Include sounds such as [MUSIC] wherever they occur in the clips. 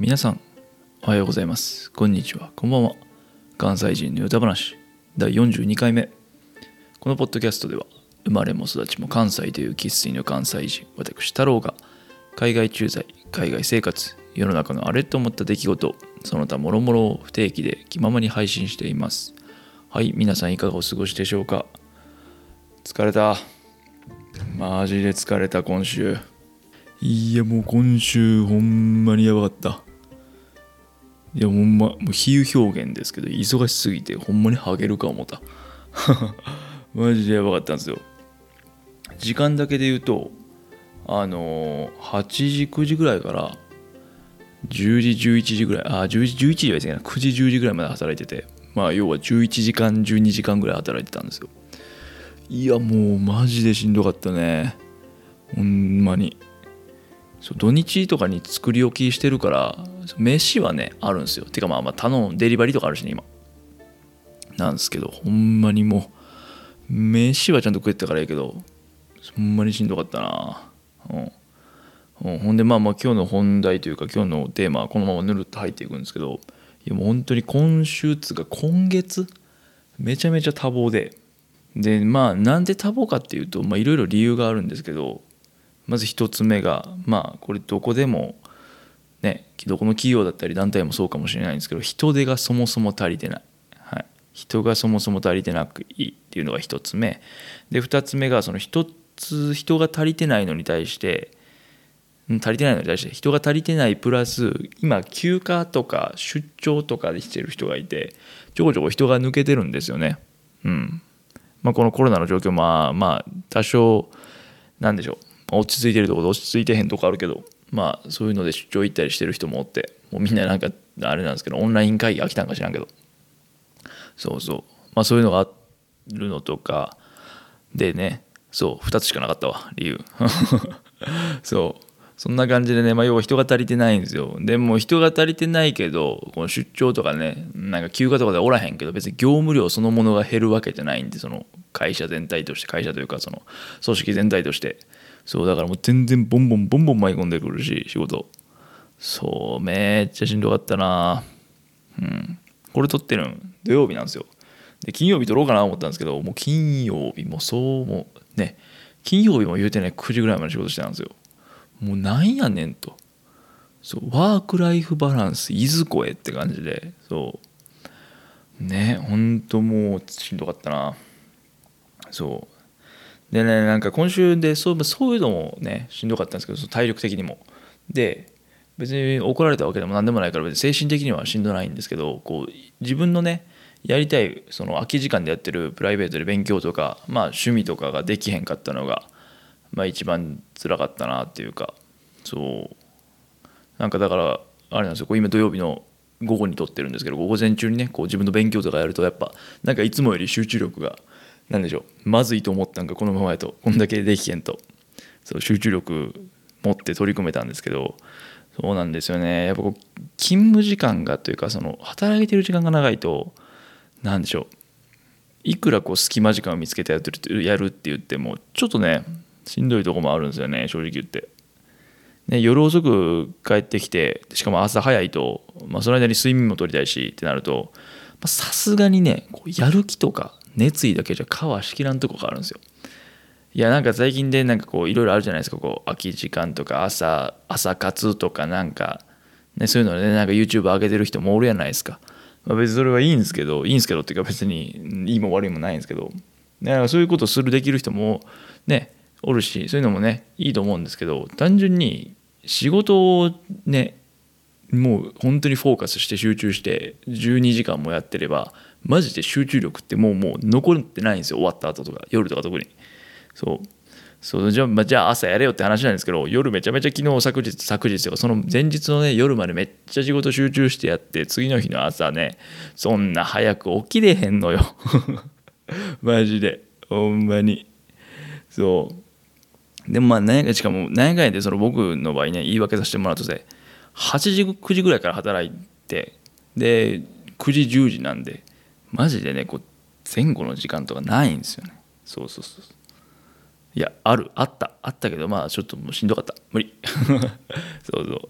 皆さんおはようございます。こんにちは。こんばんは。関西人の歌話。第42回目。このポッドキャストでは生まれも育ちも関西という生粋の関西人私太郎が海外駐在海外生活世の中のあれと思った出来事その他諸々を不定期で気ままに配信しています。はい皆さんいかがお過ごしでしょうか？疲れた。マジで疲れた今週。いやもう今週ほんまにやばかった。いやほんまもう比喩表現ですけど忙しすぎてほんまにハゲるか思った。[LAUGHS] マジでやばかったんですよ。時間だけで言うとあのー、8時9時ぐらいから10時11時ぐらいあ10時11時はですね9時10時ぐらいまで働いててまあ要は11時間12時間ぐらい働いてたんですよ。いやもうマジでしんどかったね。ほんまに。そう土日とかに作り置きしてるから飯はねあるんですよ。てかまあまあ頼む。デリバリーとかあるしね今。なんですけどほんまにもう飯はちゃんと食えてたからいいけどほんまにしんどかったな。うん。うん、ほんでまあまあ今日の本題というか今日のテーマはこのままぬるっと入っていくんですけどいやもう本当に今週つうか今月めちゃめちゃ多忙で。でまあなんで多忙かっていうといろいろ理由があるんですけどまず1つ目がまあこれどこでもねどこの企業だったり団体もそうかもしれないんですけど人手がそもそも足りてない、はい、人がそもそも足りてなくいいっていうのが1つ目。で2つ目がその1つ人が足りてないのに対して足りてないのに対して人が足りてないプラス今休暇とか出張とかでしてる人がいてちょこちょこ人が抜けてるんですよね。うん。まあこのコロナの状況まあまあ多少なんでしょう。落ち着いてるところ落ち着いてへんとこあるけどまあそういうので出張行ったりしてる人もおってもうみんななんかあれなんですけどオンライン会議飽きたんか知らんけどそうそうまあそういうのがあるのとかでねそう2つしかなかったわ理由 [LAUGHS] そうそんな感じでね、まあ、要は人が足りてないんですよ。でも人が足りてないけど、この出張とかね、なんか休暇とかでおらへんけど、別に業務量そのものが減るわけじゃないんで、その会社全体として、会社というかその組織全体として。そうだからもう全然ボンボンボンボン舞い込んでくるし仕事。そうめっちゃしんどかったな。うん。これ撮ってるん土曜日なんですよ。で金曜日撮ろうかなと思ったんですけどもう金曜日もそうもね。金曜日も言うてね9時ぐらいまで仕事してたんですよ。もうなんやねんと。そうワークライフバランスいずこへって感じで。そう。ねほんともうしんどかったな。そう。でねなんか今週でそうそういうのもねしんどかったんですけど体力的にも。で別に怒られたわけでも何でもないから別に精神的にはしんどないんですけどこう自分のねやりたいその空き時間でやってるプライベートで勉強とかまあ趣味とかができへんかったのがまあ一番辛かったなっていうか。そう。なんかだからあれなんですよ。こう今土曜日の午後に撮ってるんですけど午前中にねこう自分の勉強とかやるとやっぱなんかいつもより集中力が何でしょう。まずいと思ったんかこのままやと。こんだけできへんと。そう集中力持って取り組めたんですけどそうなんですよね。やっぱこう勤務時間がというかその働いてる時間が長いと何でしょう。いくらこう隙間時間を見つけてやるやるって言ってもちょっとねしんどいとこもあるんですよね正直言って。ね、夜遅く帰ってきてしかも朝早いと、まあ、その間に睡眠も取りたいしってなるとさすがにねこうやる気とか熱意だけじゃ皮はしきらんとこがあるんですよ。いやなんか最近でなんかこういろいろあるじゃないですか。こう空き時間とか朝朝活とかなんかねそういうの、ね、なんか YouTube 上げてる人もおるやないですか、まあ、別にそれはいいんですけどいいんですけどっていうか別にいいも悪いもないんですけど。ね、そういうことするできる人もねおるしそういうのもねいいと思うんですけど単純に仕事をねもう本当にフォーカスして集中して12時間もやってればマジで集中力ってもうもう残ってないんですよ終わった後とか夜とか特に。そう。そうじゃあ,、まあ、じゃあ朝やれよって話なんですけど夜めちゃめちゃ昨日昨日昨日とかその前日のね夜までめっちゃ仕事集中してやって次の日の朝ねそんな早く起きれへんのよ。[LAUGHS] マジで。ほんまに。そう。でもまあ何やかしかも何やかんやでその僕の場合ね言い訳させてもらうとで8時9時ぐらいから働いてで9時10時なんでマジでねこう前後の時間とかないんですよね。そうそうそう。いやあるあったあったけどまあちょっともうしんどかった。無理。[LAUGHS] そうそ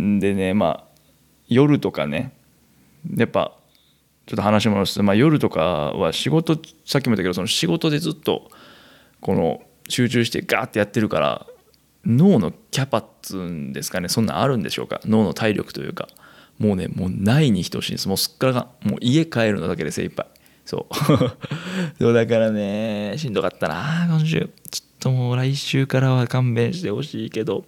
う。でねまあ夜とかねやっぱちょっと話戻すと、まあ、夜とかは仕事さっきも言ったけどその仕事でずっとこの集中してガーってやってるから脳のキャパっつうんですかねそんなんあるんでしょうか？脳の体力というか。もうねもうないに等しいんです。もうすっからかん。もう家帰るのだけで精一杯。そう。[LAUGHS] そうだからねしんどかったな今週。ちょっともう来週からは勘弁してほしいけど。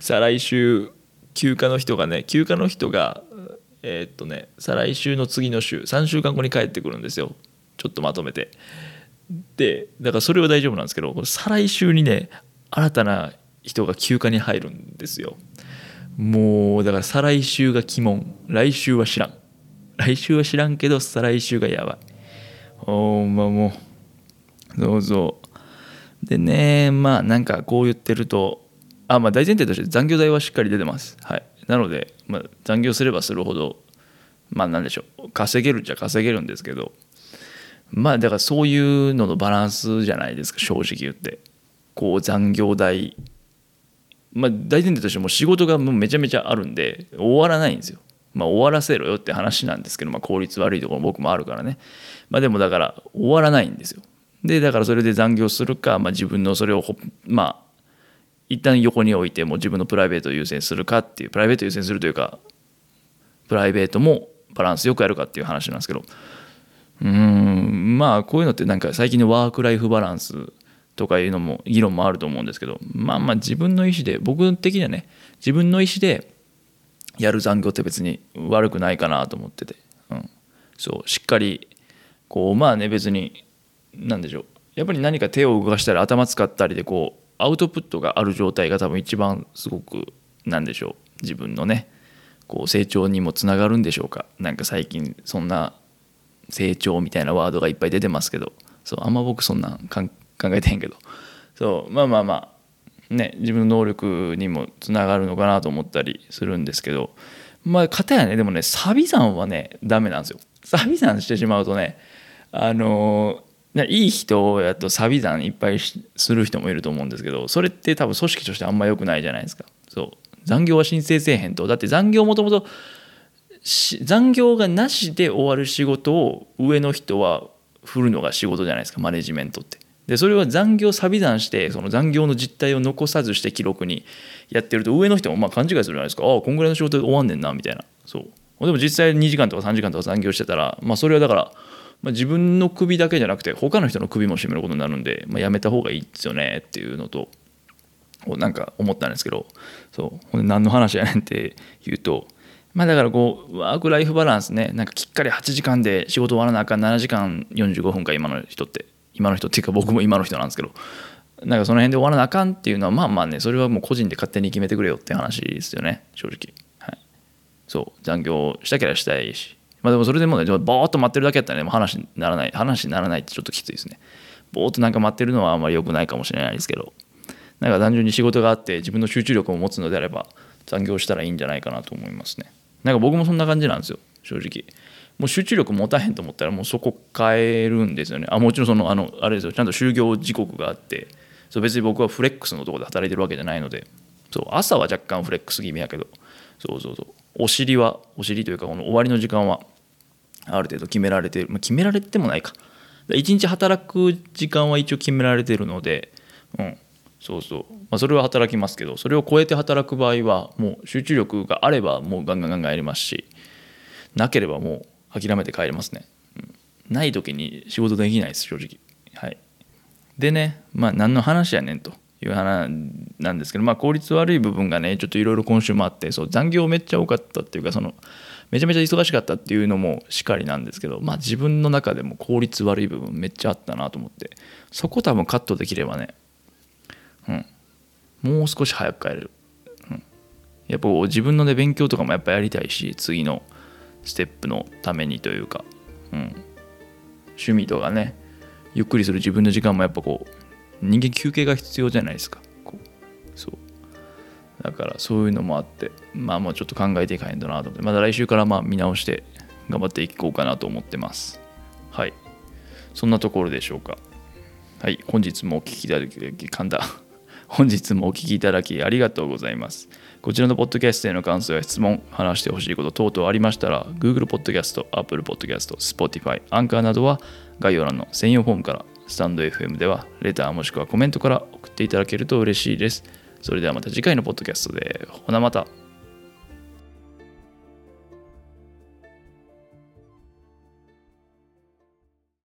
再来週休暇の人がね休暇の人がえー、っとね再来週の次の週3週間後に帰ってくるんですよ。ちょっとまとめて。でだからそれは大丈夫なんですけど再来週にね新たな人が休暇に入るんですよ。もうだから再来週が鬼門。来週は知らん。来週は知らんけど再来週がやばい。おまもう。どうぞでねまあなんかこう言ってるとあまあ大前提として残業代はしっかり出てます。はい。なので、まあ、残業すればするほどまあ何でしょう。稼げるっちゃ稼げるんですけど。まあだからそういうののバランスじゃないですか正直言って。こう残業代まあ大前提としても仕事がもうめちゃめちゃあるんで終わらないんですよ。まあ終わらせろよって話なんですけど、まあ、効率悪いところ僕もあるからね。まあでもだから終わらないんですよ。でだからそれで残業するか、まあ、自分のそれをまあ一旦横に置いても自分のプライベートを優先するかっていうプライベート優先するというかプライベートもバランスよくやるかっていう話なんですけど。うんまあこういうのってなんか最近のワークライフバランスとかいうのも議論もあると思うんですけどまあまあ自分の意思で僕的にはね自分の意思でやる残業って別に悪くないかなと思ってて、うん、そうしっかりこうまあね別に何でしょう。やっぱり何か手を動かしたり頭使ったりでこうアウトプットがある状態が多分一番すごくなんでしょう。自分のねこう成長にもつながるんでしょうか。なんか最近そんな成長みたいなワードがいっぱい出てますけど。そうあんま僕そんなん考えてへんけど。そうまあまあまあね自分の能力にもつながるのかなと思ったりするんですけど。まあ片やねでもねサビ算はねダメなんですよ。サビ算してしまうとねあのいい人やとサビ算いっぱいする人もいると思うんですけどそれって多分組織としてあんま良くないじゃないですか。そう。残業は申請せえへんと。だって残業もともと残業がなしで終わる仕事を上の人は振るのが仕事じゃないですかマネジメントって。でそれは残業サビ算してその残業の実態を残さずして記録にやってると上の人もまあ勘違いするじゃないですか。ああこんぐらいの仕事で終わんねんなみたいな。そう。でも実際2時間とか3時間とか残業してたらまあそれはだからまあ、自分の首だけじゃなくて他の人の首も絞めることになるんで、まあ、やめた方がいいですよねっていうのとなんか思ったんですけどそう。何の話やねんって言うとまあだからこうワークライフバランスねなんかきっかり8時間で仕事終わらなあかん7時間45分か今の人って今の人っていうか僕も今の人なんですけどなんかその辺で終わらなあかんっていうのはまあまあねそれはもう個人で勝手に決めてくれよって話ですよね正直はいそう残業したけりゃしたいしまあでもそれでもね、ぼーっと待ってるだけやったらね、もう話にならない、話にならないってちょっときついですね。ぼーっとなんか待ってるのはあんまり良くないかもしれないですけど、なんか単純に仕事があって自分の集中力を持つのであれば残業したらいいんじゃないかなと思いますね。なんか僕もそんな感じなんですよ、正直。もう集中力持たへんと思ったらもうそこ変えるんですよね。あもちろんそのあのあれですよ。ちゃんと就業時刻があってそう別に僕はフレックスのとこで働いてるわけじゃないのでそう朝は若干フレックス気味やけどそうそうそう。お尻はお尻というかこの終わりの時間はある程度決められてる、まあ、決められてもないか。1日働く時間は一応決められてるのでうん。そうそう、まあ、それは働きますけどそれを超えて働く場合はもう集中力があればもうガンガンガンガンやりますしなければもう諦めて帰りますね、うん、ない時に仕事できないです正直。はい。でねまあ何の話やねんという話なんですけどまあ効率悪い部分がねちょっといろいろ今週もあってそう残業めっちゃ多かったっていうかそのめちゃめちゃ忙しかったっていうのもしかりなんですけど、まあ、自分の中でも効率悪い部分めっちゃあったなと思って。そこ多分カットできればね、うん、もう少し早く帰れる、うん、やっぱ自分のね勉強とかもやっぱやりたいし次のステップのためにというか、うん、趣味とかねゆっくりする自分の時間もやっぱこう人間休憩が必要じゃないですか。こうそう。だからそういうのもあってまあもうちょっと考えていかないとなと思ってまだ来週からまあ見直して頑張っていこうかなと思ってます。はい。そんなところでしょうか。はい。本日もお聴きいただき噛んだ。本日もお聞きいただきありがとうございます。こちらのポッドキャストへの感想や質問、話してほしいこと等々ありましたら、Google Podcast、Apple Podcast、Spotify、アンカーなどは概要欄の専用フォームから、スタンド FM ではレターもしくはコメントから送っていただけると嬉しいです。それではまた次回のポッドキャストで。ほなまた。